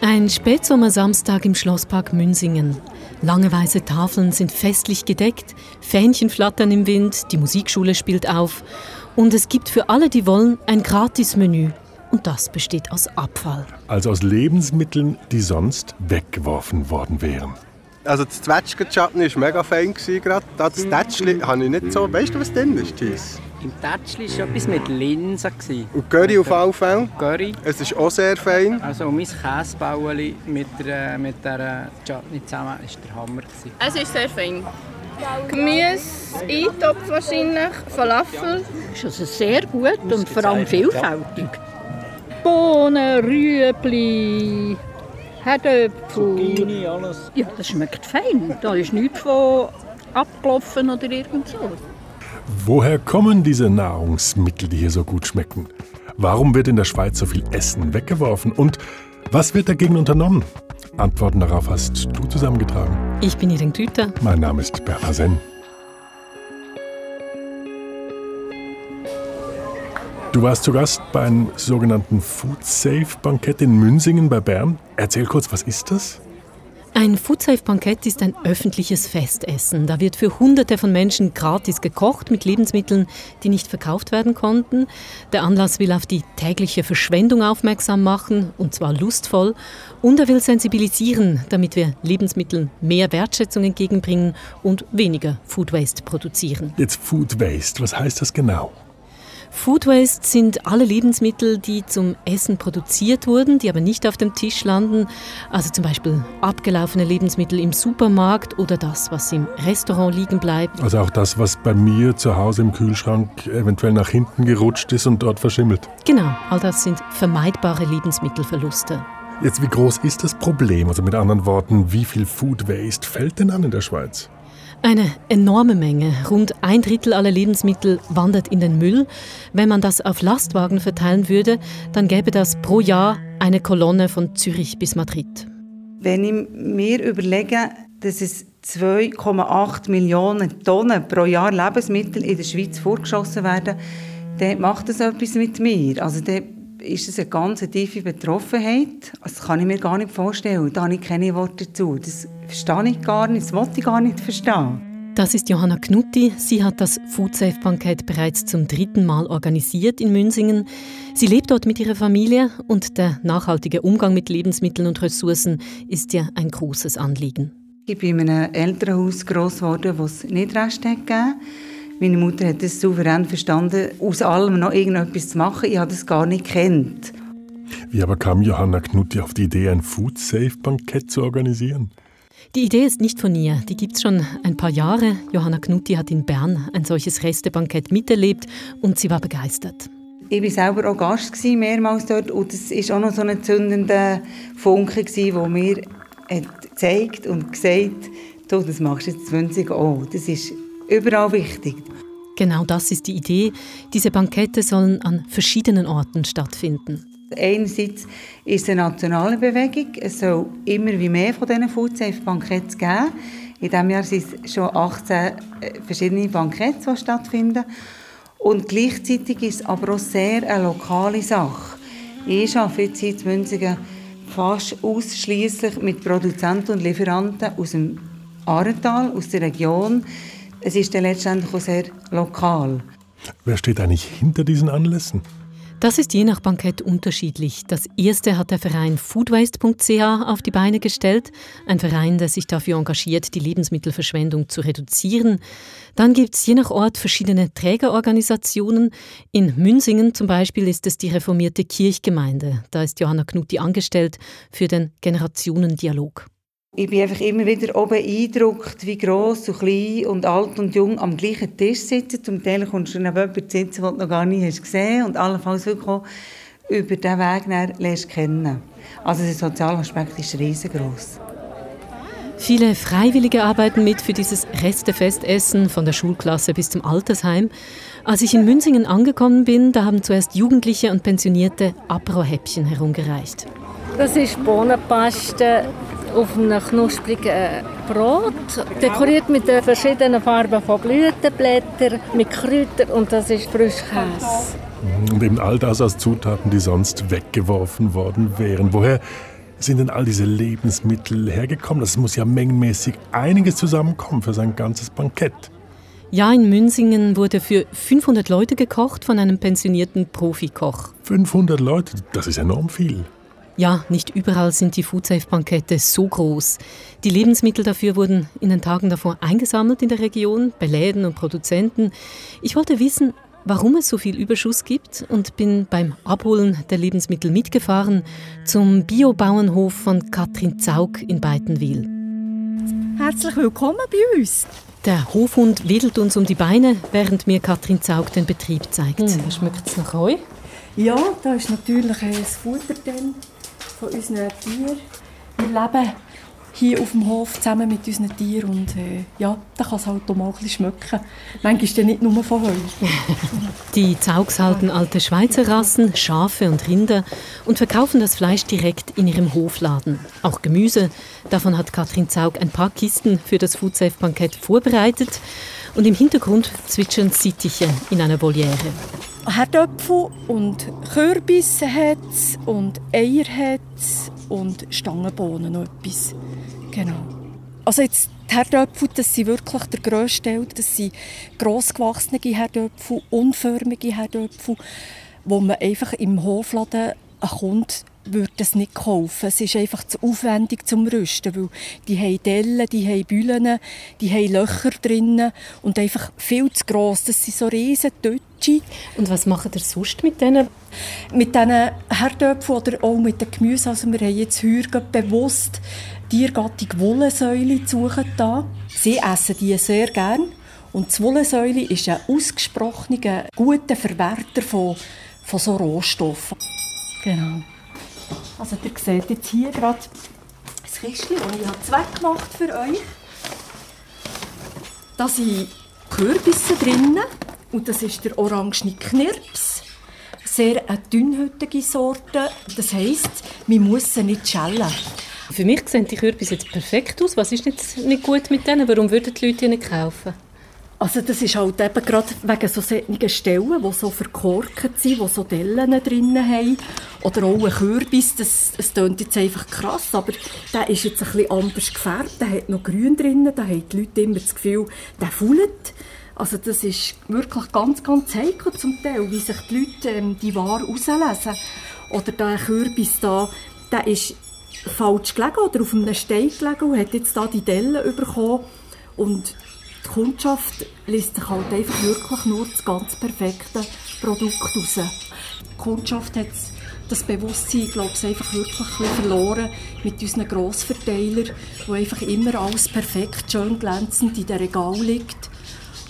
Ein Spätsommersamstag im Schlosspark Münsingen. Lange weiße Tafeln sind festlich gedeckt, Fähnchen flattern im Wind, die Musikschule spielt auf und es gibt für alle, die wollen, ein Gratismenü. Und das besteht aus Abfall. Also aus Lebensmitteln, die sonst weggeworfen worden wären. Also das Zwetschgen-Chutney war mega fein. Grad. Das Tätschli habe ich nicht so... Weißt du, was drin ist, Thies? Im Tätschli war etwas mit Linsen. Und Curry auf alle Fälle? Curry. Es ist auch sehr fein. Also mein Käsebauli mit der, mit der Chutney zusammen war der Hammer. Es ist sehr fein. Gemüse, Eintopf wahrscheinlich, Falafel. Es ist also sehr gut und vor allem vielfältig. Bohnen, Rüebli, Zucchini, alles. Ja, das schmeckt fein. Da ist nichts von abgelaufen oder irgend so. Woher kommen diese Nahrungsmittel, die hier so gut schmecken? Warum wird in der Schweiz so viel Essen weggeworfen? Und was wird dagegen unternommen? Antworten darauf hast du zusammengetragen. Ich bin Irene Tüter. Mein Name ist Bertha Senn. Du warst zu Gast bei einem sogenannten Food Safe Bankett in Münsingen bei Bern. Erzähl kurz, was ist das? Ein Foodsafe-Bankett ist ein öffentliches Festessen. Da wird für Hunderte von Menschen gratis gekocht mit Lebensmitteln, die nicht verkauft werden konnten. Der Anlass will auf die tägliche Verschwendung aufmerksam machen, und zwar lustvoll. Und er will sensibilisieren, damit wir Lebensmitteln mehr Wertschätzung entgegenbringen und weniger Food Waste produzieren. Jetzt Food Waste, was heißt das genau? Food Waste sind alle Lebensmittel, die zum Essen produziert wurden, die aber nicht auf dem Tisch landen. Also zum Beispiel abgelaufene Lebensmittel im Supermarkt oder das, was im Restaurant liegen bleibt. Also auch das, was bei mir zu Hause im Kühlschrank eventuell nach hinten gerutscht ist und dort verschimmelt. Genau, all das sind vermeidbare Lebensmittelverluste. Jetzt, wie groß ist das Problem? Also mit anderen Worten, wie viel Food Waste fällt denn an in der Schweiz? Eine enorme Menge. Rund ein Drittel aller Lebensmittel wandert in den Müll. Wenn man das auf Lastwagen verteilen würde, dann gäbe das pro Jahr eine Kolonne von Zürich bis Madrid. Wenn ich mir überlege, dass es 2,8 Millionen Tonnen pro Jahr Lebensmittel in der Schweiz vorgeschossen werden, dann macht das etwas mit mir. Also dann ist es eine ganz tiefe Betroffenheit. Das kann ich mir gar nicht vorstellen. Da habe ich keine Worte dazu. Das verstehe ich gar nicht, das wollte ich gar nicht verstehen. Das ist Johanna Knutti. Sie hat das Foodsafe-Bankett bereits zum dritten Mal organisiert in Münsingen. Sie lebt dort mit ihrer Familie und der nachhaltige Umgang mit Lebensmitteln und Ressourcen ist ihr ein großes Anliegen. Ich bin in einem Elternhaus gross geworden, wo es nicht Reste gegeben meine Mutter hat es souverän verstanden, aus allem noch irgendetwas zu machen. Ich habe das gar nicht kennt. Wie aber kam Johanna Knutti auf die Idee, ein Food-Safe-Bankett zu organisieren? Die Idee ist nicht von ihr, die gibt es schon ein paar Jahre. Johanna Knutti hat in Bern ein solches Restebankett miterlebt und sie war begeistert. Ich war selber auch Gast mehrmals dort und es war auch noch so ein zündender Funke, der mir gezeigt und gesagt hat, das machst du jetzt 20 auch. Das ist überall wichtig. Genau das ist die Idee. Diese Bankette sollen an verschiedenen Orten stattfinden. Einerseits ist es eine nationale Bewegung. Es soll immer wie mehr von diesen Food-Safe-Banketts geben. In diesem Jahr sind es schon 18 äh, verschiedene Banketts, die stattfinden. Und gleichzeitig ist es aber auch sehr eine lokale Sache. Ich arbeite jetzt in Münzigen fast ausschließlich mit Produzenten und Lieferanten aus dem Arental, aus der Region es ist dann letztendlich auch sehr lokal. Wer steht eigentlich hinter diesen Anlässen? Das ist je nach Bankett unterschiedlich. Das erste hat der Verein foodwaste.ch auf die Beine gestellt. Ein Verein, der sich dafür engagiert, die Lebensmittelverschwendung zu reduzieren. Dann gibt es je nach Ort verschiedene Trägerorganisationen. In Münsingen zum Beispiel ist es die reformierte Kirchgemeinde. Da ist Johanna Knutti angestellt für den Generationendialog. Ich bin einfach immer wieder auch beeindruckt, wie gross und klein und alt und jung am gleichen Tisch sitzen. Zum Teil kommst du neben jemandem sitzen, den du noch gar nicht hast gesehen und allenfalls wirklich auch über diesen Weg lernst kennen. Also der soziale Aspekt ist riesengroß. Viele Freiwillige arbeiten mit für dieses Restefestessen von der Schulklasse bis zum Altersheim. Als ich in Münsingen angekommen bin, da haben zuerst Jugendliche und Pensionierte Apro-Häppchen herumgereicht. Das ist Bohnenpaste auf einem knusprigen Brot, dekoriert mit den verschiedenen Farben von Blütenblättern, mit Kräutern und das ist Frischkäse. Und eben all das als Zutaten, die sonst weggeworfen worden wären. Woher sind denn all diese Lebensmittel hergekommen? Das muss ja mengenmäßig einiges zusammenkommen für sein ganzes Bankett. Ja, in Münsingen wurde für 500 Leute gekocht von einem pensionierten Profikoch. 500 Leute, das ist enorm viel. Ja, nicht überall sind die Foodsafe-Bankette so groß. Die Lebensmittel dafür wurden in den Tagen davor eingesammelt in der Region, bei Läden und Produzenten. Ich wollte wissen, warum es so viel Überschuss gibt und bin beim Abholen der Lebensmittel mitgefahren zum Biobauernhof von Katrin Zaug in Beitenwil. Herzlich willkommen bei uns. Der Hofhund wedelt uns um die Beine, während mir Katrin Zaug den Betrieb zeigt. Hm. Schmeckt es nach Heu? Ja, da ist natürlich das Futter drin von unseren Tieren. Wir leben hier auf dem Hof zusammen mit unseren Tieren und äh, ja, da kann es halt auch mal ein bisschen schmecken. Manchmal ist nicht nur von Heu. Die Zaugs halten alte Schweizer Rassen, Schafe und Rinder und verkaufen das Fleisch direkt in ihrem Hofladen. Auch Gemüse, davon hat Katrin Zaug ein paar Kisten für das Foodsafe-Bankett vorbereitet und im Hintergrund zwitschern Sittiche in einer Voliere. Herdöpfel und Kürbisse hat und Eier hat und Stangenbohnen noch etwas. Genau. Also jetzt die Herdöpfel, das sind wirklich der grösste Teil. Das sind grossgewachsene Herdöpfel, unförmige Herdöpfel, wo man einfach im Hofladen Kunde würde es nicht kaufen. Es ist einfach zu aufwendig zum Rüsten, weil die haben Dellen, die haben Bühlen, die haben Löcher drinnen und einfach viel zu gross. Das sind so riesen Tötsche. Und was macht ihr sonst mit denen? Mit diesen Herdöpfeln oder auch mit dem Gemüse. Also wir haben jetzt heuer bewusst Tiergattung Wollensäule suchen da. Sie essen die sehr gern. Und die Wollensäule ist ein ausgesprochener, guter Verwerter von, von so Rohstoffen. Genau. Also ihr seht jetzt hier gerade das Kistchen, das ich habe zweckgemacht für euch. Da sind Kürbisse drin und das ist der orangene Knirps. Sehr eine dünnhütige Sorte. Das heisst, muss sie nicht schälen. Für mich sehen die Kürbisse jetzt perfekt aus. Was ist jetzt nicht gut mit denen? Warum würden die Leute die nicht kaufen? Also das ist halt eben gerade wegen so solchen Stellen, die so verkorkt sind, die so Dellen drin haben. Oder auch ein Kürbis, das, das klingt jetzt einfach krass, aber der ist jetzt ein bisschen anders gefärbt, der hat noch grün drin, da haben die Leute immer das Gefühl, der fullt. Also das ist wirklich ganz, ganz heikel zum Teil, wie sich die Leute ähm, die Ware rauslesen. Oder der Kürbis da, der ist falsch gelegen oder auf einem Stein gelegen und hat jetzt da die Dellen bekommen. Und die Kundschaft liest sich halt einfach wirklich nur das ganz perfekte Produkt raus. Die Kundschaft hat das Bewusstsein, glaube ich, einfach wirklich verloren mit unseren Grossverteilern, wo einfach immer alles perfekt, schön glänzend in den Regal liegt.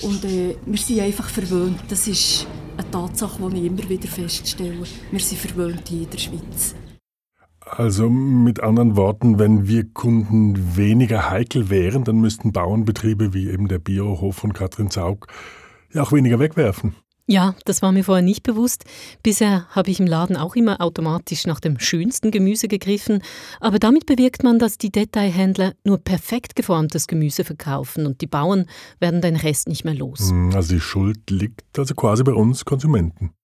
Und äh, wir sind einfach verwöhnt. Das ist eine Tatsache, die ich immer wieder feststelle. Wir sind verwöhnt hier in der Schweiz. Also mit anderen Worten, wenn wir Kunden weniger heikel wären, dann müssten Bauernbetriebe wie eben der Biohof von Katrin Zaug ja auch weniger wegwerfen. Ja, das war mir vorher nicht bewusst. Bisher habe ich im Laden auch immer automatisch nach dem schönsten Gemüse gegriffen, aber damit bewirkt man, dass die Detailhändler nur perfekt geformtes Gemüse verkaufen und die Bauern werden den Rest nicht mehr los. Hm, also die Schuld liegt also quasi bei uns Konsumenten.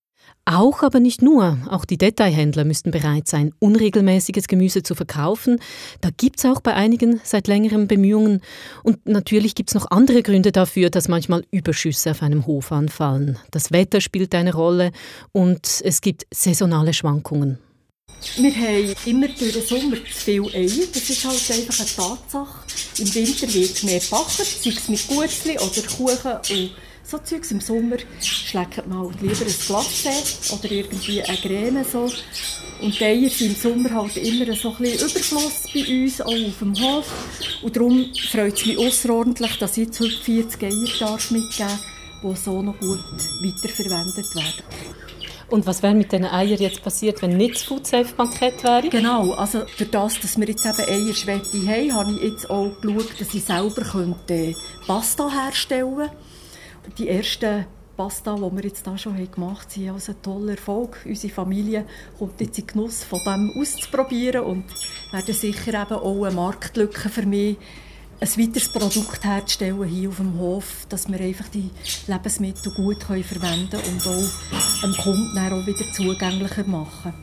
Auch, aber nicht nur. Auch die Detailhändler müssten bereit sein, unregelmäßiges Gemüse zu verkaufen. Da gibt es auch bei einigen seit längerem Bemühungen. Und natürlich gibt es noch andere Gründe dafür, dass manchmal Überschüsse auf einem Hof anfallen. Das Wetter spielt eine Rolle und es gibt saisonale Schwankungen. Wir haben immer durch den Sommer zu viel Eier. Das ist halt einfach eine Tatsache. Im Winter wird mehr gebacken, sei es mit Gutzli oder Kuchen und so Zeugs. Im Sommer schlägt man halt lieber ein Glacé oder irgendwie eine Creme. So. Und die Eier sind im Sommer halt immer so ein bisschen Überfluss bei uns, auch auf dem Hof. Und darum freut es mich außerordentlich, dass ich jetzt heute 40 Eier darf mitgeben darf, die so noch gut weiterverwendet werden. Und was wäre mit diesen Eiern jetzt passiert, wenn nicht das Foodsafe-Bankett wäre? Genau, also durch das, dass wir jetzt eben Eierschwette haben, habe ich jetzt auch geschaut, dass ich selber könnte Pasta herstellen könnte. Die ersten Pasta, die wir jetzt da schon gemacht haben, sind also ein toller Erfolg. Unsere Familie kommt jetzt in Genuss von dem auszuprobieren und werden sicher eben auch eine Marktlücke für mich ein weiteres Produkt herzustellen hier auf dem Hof, dass wir einfach die Lebensmittel gut verwenden können und auch dem Kunden auch wieder zugänglicher machen.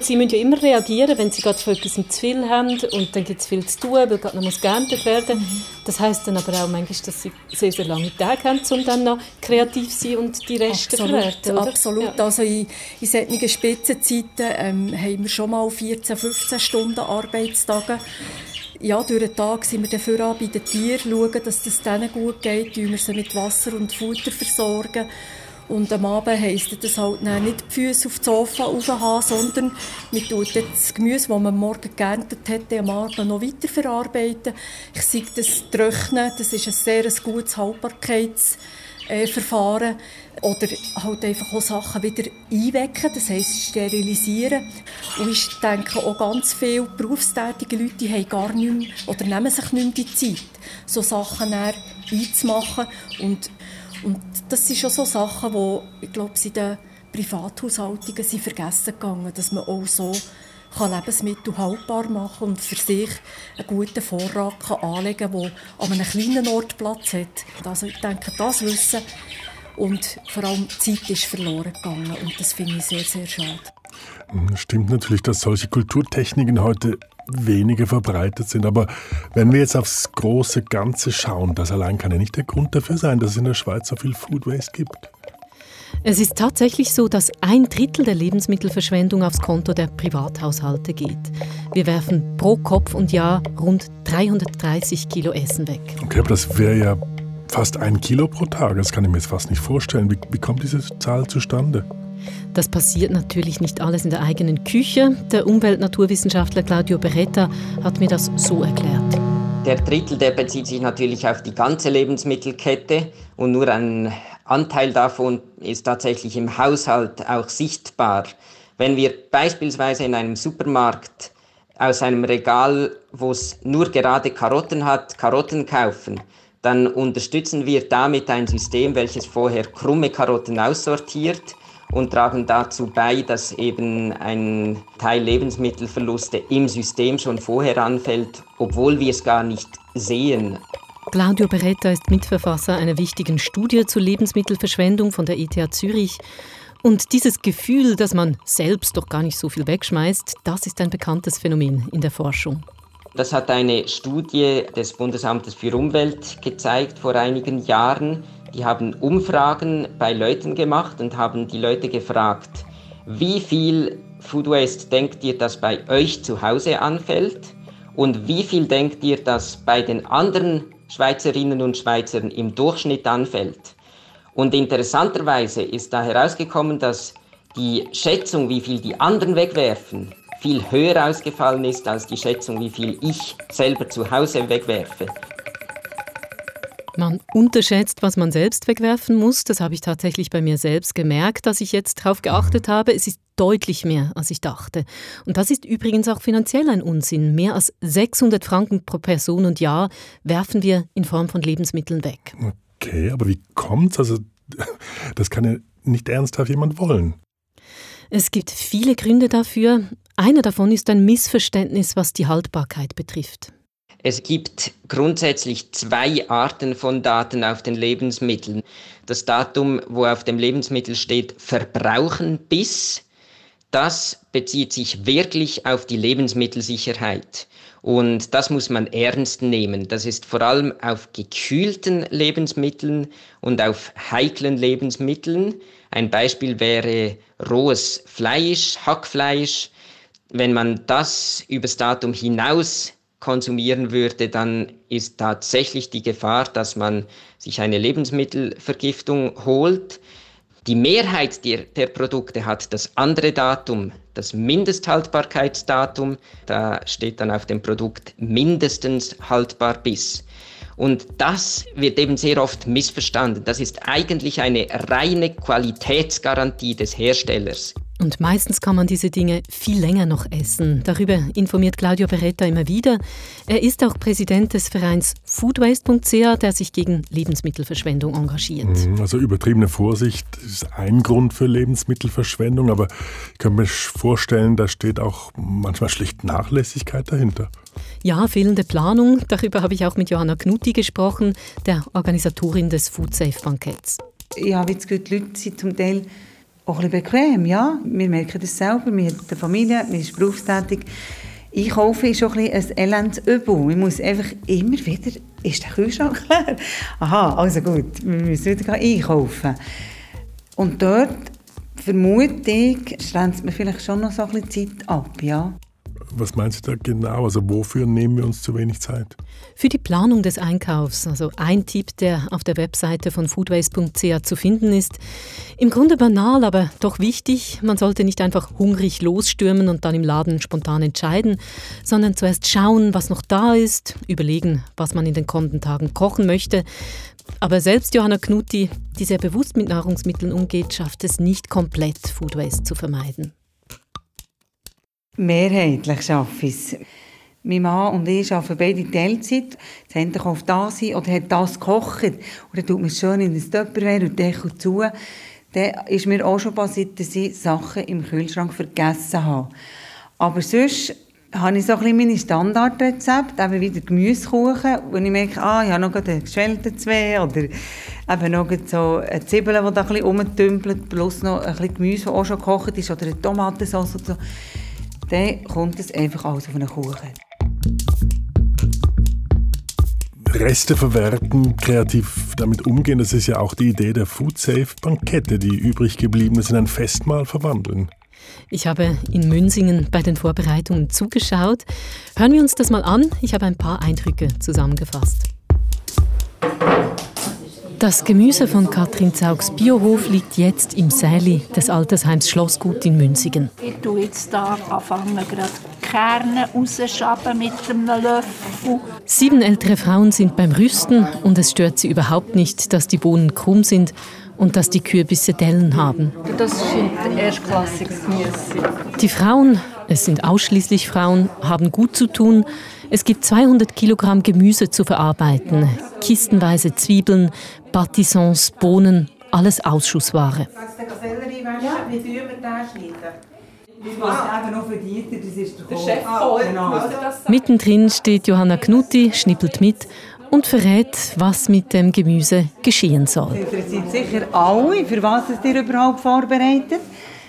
Sie müssen ja immer reagieren, wenn Sie gerade für etwas zu viel haben und dann gibt es viel zu tun, weil gerade noch geerntet werden muss. Das heisst dann aber auch manchmal, dass Sie sehr, sehr lange Tage haben, um dann noch kreativ zu sein und die Reste zu verwerten? Absolut. Ja. Also in, in solchen Spitzenzeiten ähm, haben wir schon mal 14, 15 Stunden Arbeitstage ja, durch den Tag sind wir dafür an bei den Tieren, schauen, dass es denen gut geht, wir sie mit Wasser und Futter versorgen. Und am Abend heisst das halt nicht die Füße auf das Sofa raufhaben, sondern man tut das Gemüse, das man morgen geerntet hat, am Abend noch weiter verarbeiten. Ich sehe das Trocknen, das ist ein sehr gutes Haltbarkeitsverfahren. Oder halt einfach auch Sachen wieder einwecken, das heisst sterilisieren. Und ich denke auch ganz viele berufstätige Leute die haben gar nicht mehr, oder nehmen sich nicht mehr die Zeit, so Sachen einzumachen. Und und das sind schon so Sachen, die, ich glaube, in den Privathaushaltungen sind vergessen gegangen, dass man auch so kann Lebensmittel haltbar machen und für sich einen guten Vorrat kann anlegen kann, der an einem kleinen Ort Platz hat. Also ich denke, das Wissen und vor allem Zeit ist verloren gegangen und das finde ich sehr, sehr schade. Stimmt natürlich, dass solche Kulturtechniken heute weniger verbreitet sind. Aber wenn wir jetzt aufs große Ganze schauen, das allein kann ja nicht der Grund dafür sein, dass es in der Schweiz so viel Food Waste gibt. Es ist tatsächlich so, dass ein Drittel der Lebensmittelverschwendung aufs Konto der Privathaushalte geht. Wir werfen pro Kopf und Jahr rund 330 Kilo Essen weg. Okay, aber das wäre ja fast ein Kilo pro Tag. Das kann ich mir jetzt fast nicht vorstellen. Wie, wie kommt diese Zahl zustande? Das passiert natürlich nicht alles in der eigenen Küche. Der Umweltnaturwissenschaftler Claudio Beretta hat mir das so erklärt. Der Drittel, der bezieht sich natürlich auf die ganze Lebensmittelkette und nur ein Anteil davon ist tatsächlich im Haushalt auch sichtbar. Wenn wir beispielsweise in einem Supermarkt aus einem Regal, wo es nur gerade Karotten hat, Karotten kaufen, dann unterstützen wir damit ein System, welches vorher krumme Karotten aussortiert und tragen dazu bei, dass eben ein Teil Lebensmittelverluste im System schon vorher anfällt, obwohl wir es gar nicht sehen. Claudio Beretta ist Mitverfasser einer wichtigen Studie zur Lebensmittelverschwendung von der ETH Zürich. Und dieses Gefühl, dass man selbst doch gar nicht so viel wegschmeißt, das ist ein bekanntes Phänomen in der Forschung. Das hat eine Studie des Bundesamtes für Umwelt gezeigt vor einigen Jahren. Die haben Umfragen bei Leuten gemacht und haben die Leute gefragt, wie viel Food Waste denkt ihr, dass bei euch zu Hause anfällt? Und wie viel denkt ihr, dass bei den anderen Schweizerinnen und Schweizern im Durchschnitt anfällt? Und interessanterweise ist da herausgekommen, dass die Schätzung, wie viel die anderen wegwerfen, viel höher ausgefallen ist als die Schätzung, wie viel ich selber zu Hause wegwerfe. Man unterschätzt, was man selbst wegwerfen muss. Das habe ich tatsächlich bei mir selbst gemerkt, dass ich jetzt darauf geachtet habe. Es ist deutlich mehr, als ich dachte. Und das ist übrigens auch finanziell ein Unsinn. Mehr als 600 Franken pro Person und Jahr werfen wir in Form von Lebensmitteln weg. Okay, aber wie kommt's? Also, das kann ja nicht ernsthaft jemand wollen. Es gibt viele Gründe dafür. Einer davon ist ein Missverständnis, was die Haltbarkeit betrifft. Es gibt grundsätzlich zwei Arten von Daten auf den Lebensmitteln. Das Datum, wo auf dem Lebensmittel steht Verbrauchen bis, das bezieht sich wirklich auf die Lebensmittelsicherheit. Und das muss man ernst nehmen. Das ist vor allem auf gekühlten Lebensmitteln und auf heiklen Lebensmitteln. Ein Beispiel wäre rohes Fleisch, Hackfleisch. Wenn man das übers Datum hinaus konsumieren würde, dann ist tatsächlich die Gefahr, dass man sich eine Lebensmittelvergiftung holt. Die Mehrheit der, der, Produkte hat das andere Datum, das Mindesthaltbarkeitsdatum. Da steht dann auf dem Produkt mindestens haltbar bis. Und das wird eben sehr oft missverstanden. Das ist eigentlich eine reine Qualitätsgarantie des Herstellers. Und meistens kann man diese Dinge viel länger noch essen. Darüber informiert Claudio Beretta immer wieder. Er ist auch Präsident des Vereins foodwaste.ch, der sich gegen Lebensmittelverschwendung engagiert. Mhm, also übertriebene Vorsicht ist ein Grund für Lebensmittelverschwendung, aber ich kann mir vorstellen, da steht auch manchmal schlicht Nachlässigkeit dahinter. Ja, fehlende Planung. Darüber habe ich auch mit Johanna Knutti gesprochen, der Organisatorin des Food Safe Banketts. Ich habe jetzt gehört, die Leute sind zum Teil auch ein bisschen bequem, ja. Wir merken das selber, wir haben eine Familie, wir sind berufstätig. Einkaufen ist auch ein, ein Elendsübel. Man muss einfach immer wieder, ist der Kühlschrank leer? Aha, also gut, wir müssen wieder einkaufen. Und dort, vermute ich, schränkt man vielleicht schon noch so ein bisschen Zeit ab, ja. Was meinst du da genau? Also wofür nehmen wir uns zu wenig Zeit? Für die Planung des Einkaufs. Also ein Tipp, der auf der Webseite von foodways.ch zu finden ist. Im Grunde banal, aber doch wichtig. Man sollte nicht einfach hungrig losstürmen und dann im Laden spontan entscheiden, sondern zuerst schauen, was noch da ist, überlegen, was man in den kommenden Tagen kochen möchte. Aber selbst Johanna Knutti, die sehr bewusst mit Nahrungsmitteln umgeht, schafft es nicht komplett, Food zu vermeiden. Mehrheitlich schaffe ich. Mein Mann und ich arbeiten beide Teilzeit. Das eine kauft das ein oder hat das gekocht. Und dann tut man es schön in ein Tupperware und Deckel zu. Dann ist mir auch schon passiert, dass ich Sachen im Kühlschrank vergessen habe. Aber sonst habe ich so ein bisschen meine Standardrezepte, eben wieder Gemüsekuchen, wo ich merke, ah, ich habe noch einen geschwellten zwei oder eben noch so eine Zwiebel, die da ein bisschen rumtümpelt, plus noch ein bisschen Gemüse, das auch schon gekocht ist, oder eine Tomatensauce und so dann kommt es einfach alles auf einen Kuchen. Reste verwerten, kreativ damit umgehen, das ist ja auch die Idee der Food Safe Bankette, die übrig gebliebenes in ein Festmahl verwandeln. Ich habe in Münsingen bei den Vorbereitungen zugeschaut. Hören wir uns das mal an. Ich habe ein paar Eindrücke zusammengefasst. Das Gemüse von Katrin Zaugs Biohof liegt jetzt im Säli des Altersheims Schlossgut in Münzigen. Ich tue jetzt da anfangen, gerade Kerne rausschaben mit einem Löffel. Sieben ältere Frauen sind beim Rüsten und es stört sie überhaupt nicht, dass die Bohnen krumm sind und dass die Kürbisse Dellen haben. Das scheint erstklassiges Gemüse. Die Frauen, es sind ausschließlich Frauen, haben gut zu tun. Es gibt 200 Kilogramm Gemüse zu verarbeiten, kistenweise Zwiebeln, Partisans, Bohnen, alles Ausschussware. Wie tun wir den schneiden? Der Chef Mittendrin steht Johanna Knutti, schnippelt mit und verrät, was mit dem Gemüse geschehen soll. Es interessiert sicher alle, für was es ihr überhaupt vorbereitet.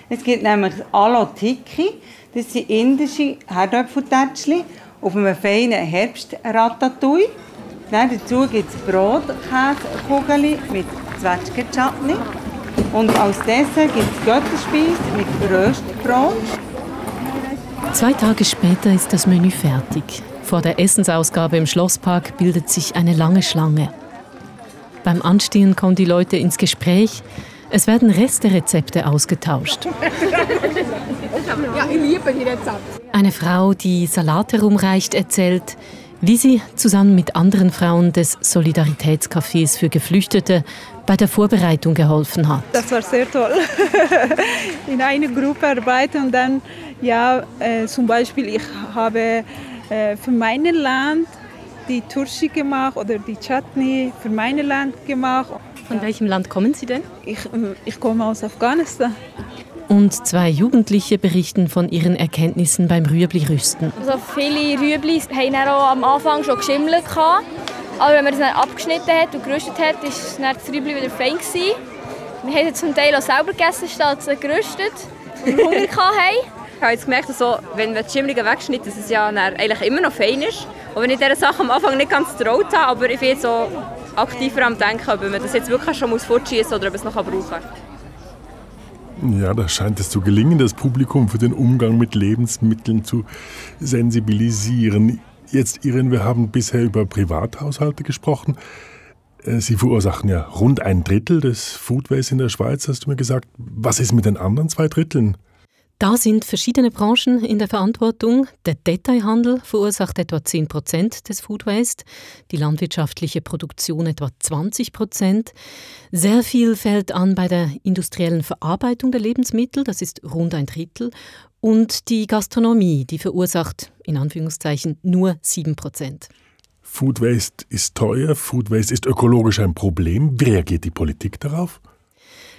Es gibt nämlich Alo Tikki, das sind indische Herdöpfeltätschli auf einem feinen Herbstratatouille. Dann dazu gibt es Brot, Käsekugeln mit Zwetschgen-Chutney. Und als Dessert gibt es Götterspeise mit Röstbrot. Zwei Tage später ist das Menü fertig. Vor der Essensausgabe im Schlosspark bildet sich eine lange Schlange. Beim Anstehen kommen die Leute ins Gespräch. Es werden Resterezepte ausgetauscht. Ja, ich liebe die Rezepte. Eine Frau, die Salat herumreicht, erzählt, wie sie zusammen mit anderen Frauen des Solidaritätscafés für Geflüchtete bei der Vorbereitung geholfen hat. Das war sehr toll. In einer Gruppe arbeiten und dann, ja, äh, zum Beispiel, ich habe äh, für mein Land die Turshi gemacht oder die Chutney für mein Land gemacht. Von welchem Land kommen Sie denn? Ich, ich komme aus Afghanistan. Und zwei Jugendliche berichten von ihren Erkenntnissen beim Rüebli-Rüsten. Also viele Rüebli haben auch am Anfang schon geschimmelt. Aber wenn man es dann abgeschnitten hat und gerüstet hat, war das Rüebli wieder fein. Gewesen. Wir haben es zum Teil auch selber gegessen, statt gerüstet, weil wir Hunger hatten. Ich habe jetzt gemerkt, also, wenn man die Schimmligen wegschneidet, dass es ja eigentlich immer noch fein ist. Und wenn ich diese Sache am Anfang nicht ganz getraut habe, aber ich bin jetzt so aktiver am Denken, ob man das jetzt wirklich schon fortschießen muss oder ob es noch brauchen kann. Ja, da scheint es zu gelingen, das Publikum für den Umgang mit Lebensmitteln zu sensibilisieren. Jetzt, Irene, wir haben bisher über Privathaushalte gesprochen. Äh, Sie verursachen ja rund ein Drittel des Food Waste in der Schweiz, hast du mir gesagt. Was ist mit den anderen zwei Dritteln? Da sind verschiedene Branchen in der Verantwortung. Der Detailhandel verursacht etwa 10 Prozent des Food Waste, die landwirtschaftliche Produktion etwa 20 Prozent. Sehr viel fällt an bei der industriellen Verarbeitung der Lebensmittel, das ist rund ein Drittel. Und die Gastronomie, die verursacht in Anführungszeichen nur 7 Prozent. Food Waste ist teuer, Food Waste ist ökologisch ein Problem. Wie reagiert die Politik darauf?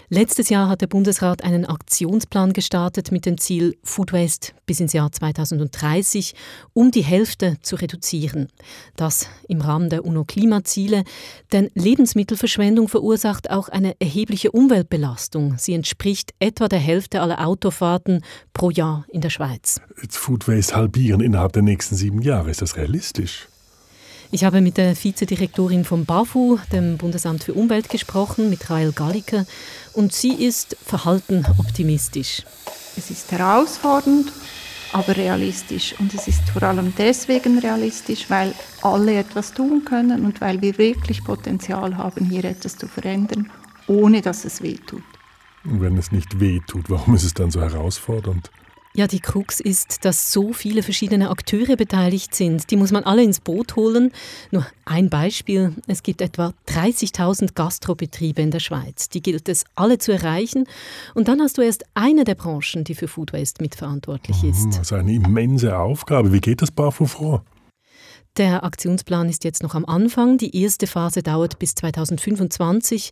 Letztes Jahr hat der Bundesrat einen Aktionsplan gestartet mit dem Ziel, Food Waste bis ins Jahr 2030 um die Hälfte zu reduzieren. Das im Rahmen der UNO-Klimaziele, denn Lebensmittelverschwendung verursacht auch eine erhebliche Umweltbelastung. Sie entspricht etwa der Hälfte aller Autofahrten pro Jahr in der Schweiz. Jetzt Food Waste halbieren innerhalb der nächsten sieben Jahre, ist das realistisch? Ich habe mit der Vizedirektorin vom BAFU, dem Bundesamt für Umwelt, gesprochen, mit Rael Galliker, und sie ist verhalten optimistisch. Es ist herausfordernd, aber realistisch. Und es ist vor allem deswegen realistisch, weil alle etwas tun können und weil wir wirklich Potenzial haben, hier etwas zu verändern, ohne dass es weh tut. Und wenn es nicht weh tut, warum ist es dann so herausfordernd? Ja, die Krux ist, dass so viele verschiedene Akteure beteiligt sind. Die muss man alle ins Boot holen. Nur ein Beispiel. Es gibt etwa 30.000 Gastrobetriebe in der Schweiz. Die gilt es alle zu erreichen. Und dann hast du erst eine der Branchen, die für Food Waste mitverantwortlich ist. Das ist eine immense Aufgabe. Wie geht das Barfu vor? Der Aktionsplan ist jetzt noch am Anfang. Die erste Phase dauert bis 2025.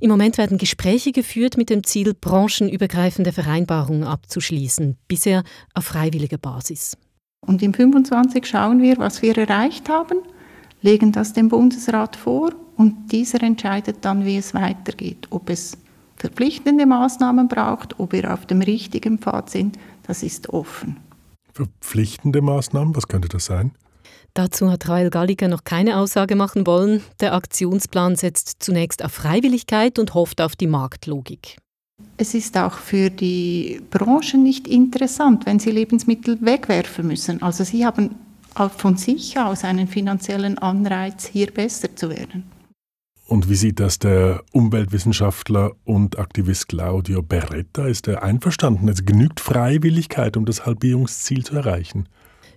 Im Moment werden Gespräche geführt mit dem Ziel, branchenübergreifende Vereinbarungen abzuschließen, bisher auf freiwilliger Basis. Und im 25 schauen wir, was wir erreicht haben, legen das dem Bundesrat vor und dieser entscheidet dann, wie es weitergeht, ob es verpflichtende Maßnahmen braucht, ob wir auf dem richtigen Pfad sind, das ist offen. Verpflichtende Maßnahmen, was könnte das sein? Dazu hat Rael Galliger noch keine Aussage machen wollen. Der Aktionsplan setzt zunächst auf Freiwilligkeit und hofft auf die Marktlogik. Es ist auch für die Branche nicht interessant, wenn sie Lebensmittel wegwerfen müssen. Also sie haben auch von sich aus einen finanziellen Anreiz, hier besser zu werden. Und wie sieht das der Umweltwissenschaftler und Aktivist Claudio Beretta? Ist er einverstanden? Es genügt Freiwilligkeit, um das Halbierungsziel zu erreichen.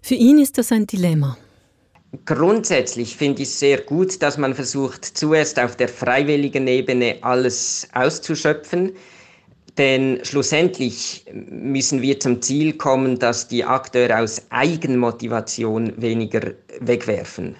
Für ihn ist das ein Dilemma. Grundsätzlich finde ich es sehr gut, dass man versucht, zuerst auf der freiwilligen Ebene alles auszuschöpfen. Denn schlussendlich müssen wir zum Ziel kommen, dass die Akteure aus Eigenmotivation weniger wegwerfen.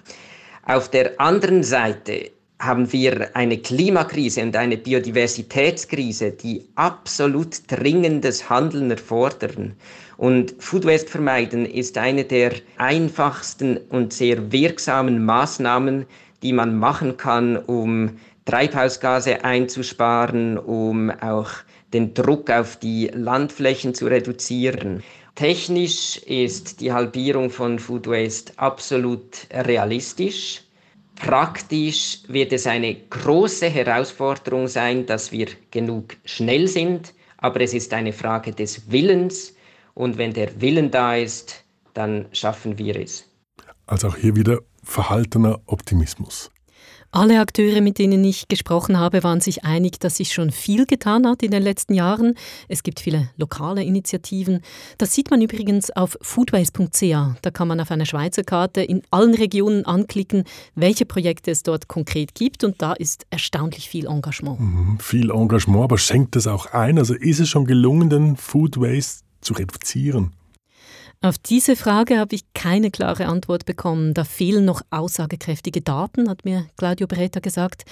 Auf der anderen Seite haben wir eine Klimakrise und eine Biodiversitätskrise, die absolut dringendes Handeln erfordern. Und Food Waste vermeiden ist eine der einfachsten und sehr wirksamen Maßnahmen, die man machen kann, um Treibhausgase einzusparen, um auch den Druck auf die Landflächen zu reduzieren. Technisch ist die Halbierung von Food Waste absolut realistisch. Praktisch wird es eine große Herausforderung sein, dass wir genug schnell sind, aber es ist eine Frage des Willens und wenn der Willen da ist, dann schaffen wir es. Also auch hier wieder verhaltener Optimismus. Alle Akteure, mit denen ich gesprochen habe, waren sich einig, dass sich schon viel getan hat in den letzten Jahren. Es gibt viele lokale Initiativen. Das sieht man übrigens auf foodways.ca. Da kann man auf einer Schweizer Karte in allen Regionen anklicken, welche Projekte es dort konkret gibt. Und da ist erstaunlich viel Engagement. Mhm, viel Engagement, aber schenkt es auch ein? Also ist es schon gelungen, den Food Waste zu reduzieren? Auf diese Frage habe ich keine klare Antwort bekommen. Da fehlen noch aussagekräftige Daten, hat mir Claudio Beretta gesagt.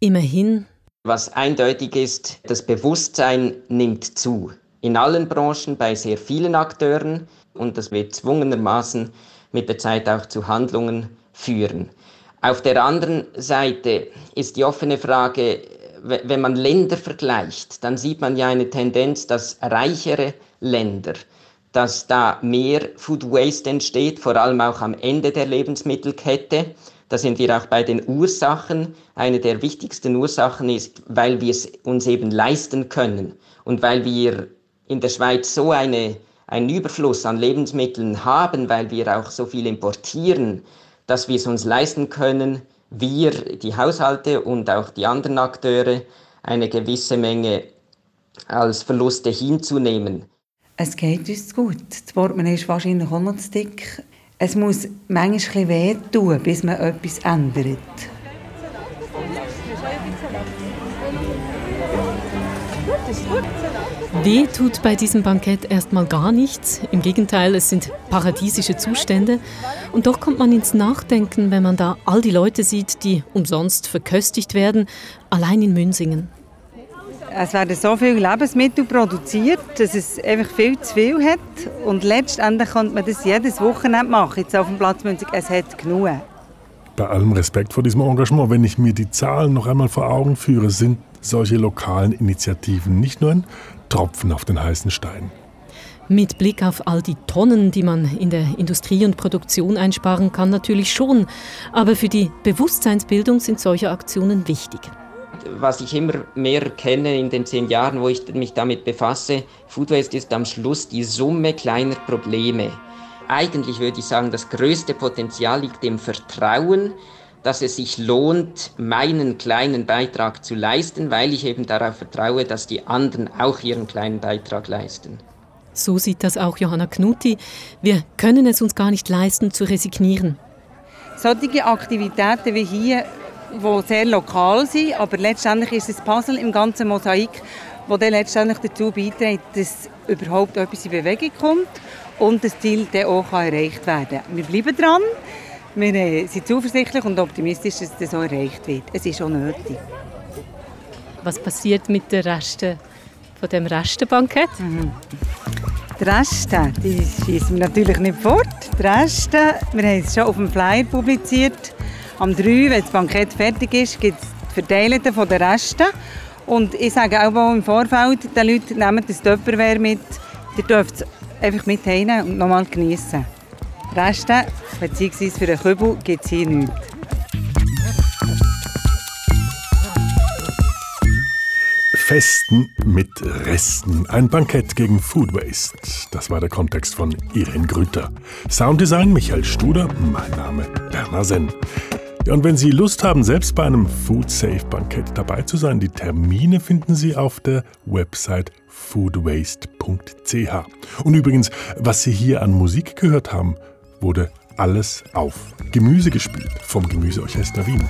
Immerhin. Was eindeutig ist, das Bewusstsein nimmt zu. In allen Branchen, bei sehr vielen Akteuren. Und das wird zwungenermaßen mit der Zeit auch zu Handlungen führen. Auf der anderen Seite ist die offene Frage, wenn man Länder vergleicht, dann sieht man ja eine Tendenz, dass reichere Länder, dass da mehr Food Waste entsteht, vor allem auch am Ende der Lebensmittelkette. Da sind wir auch bei den Ursachen. Eine der wichtigsten Ursachen ist, weil wir es uns eben leisten können und weil wir in der Schweiz so eine, einen Überfluss an Lebensmitteln haben, weil wir auch so viel importieren, dass wir es uns leisten können, wir, die Haushalte und auch die anderen Akteure, eine gewisse Menge als Verluste hinzunehmen. Es geht uns gut. Das Portemonnaie ist wahrscheinlich auch noch zu dick. Es muss manchmal wehtun, bis man etwas ändert. Weh tut bei diesem Bankett erstmal gar nichts. Im Gegenteil, es sind paradiesische Zustände. Und doch kommt man ins Nachdenken, wenn man da all die Leute sieht, die umsonst verköstigt werden, allein in Münsingen. Es werden so viele Lebensmittel produziert, dass es einfach viel zu viel hat. Und letztendlich könnte man das jedes Wochenende machen, jetzt auf dem Platz Münzig. Es hat genug. Bei allem Respekt vor diesem Engagement, wenn ich mir die Zahlen noch einmal vor Augen führe, sind solche lokalen Initiativen nicht nur ein Tropfen auf den heißen Stein. Mit Blick auf all die Tonnen, die man in der Industrie und Produktion einsparen kann, natürlich schon. Aber für die Bewusstseinsbildung sind solche Aktionen wichtig was ich immer mehr kenne in den zehn Jahren, wo ich mich damit befasse, Food Waste ist am Schluss die Summe kleiner Probleme. Eigentlich würde ich sagen, das größte Potenzial liegt im Vertrauen, dass es sich lohnt, meinen kleinen Beitrag zu leisten, weil ich eben darauf vertraue, dass die anderen auch ihren kleinen Beitrag leisten. So sieht das auch Johanna Knutti. Wir können es uns gar nicht leisten, zu resignieren. Solche Aktivitäten wie hier die sehr lokal sind, aber letztendlich ist es ein Puzzle im ganzen Mosaik, das dann letztendlich dazu beiträgt, dass überhaupt etwas in Bewegung kommt und das Ziel dann auch erreicht werden kann. Wir bleiben dran, wir äh, sind zuversichtlich und optimistisch, dass das so erreicht wird. Es ist auch nötig. Was passiert mit den Resten von dem Restenbankett? Mhm. Die Reste, die schießen wir natürlich nicht fort. Die Reste, wir haben es schon auf dem Flyer publiziert, am 3, wenn das Bankett fertig ist, gibt es die Verteilten von den Resten. Und ich sage auch im Vorfeld den Leuten, nehmt das Tupperware mit. Ihr dürft es einfach mit und nochmal genießen. Reste bzw. für den Kübel gibt es hier nichts. Festen mit Resten. Ein Bankett gegen Food Waste. Das war der Kontext von Irene Grüter. Sounddesign Michael Studer. Mein Name Bernhard Senn. Ja, und wenn Sie Lust haben, selbst bei einem Food Safe Bankett dabei zu sein, die Termine finden Sie auf der Website foodwaste.ch. Und übrigens, was Sie hier an Musik gehört haben, wurde alles auf Gemüse gespielt vom Gemüseorchester Wien.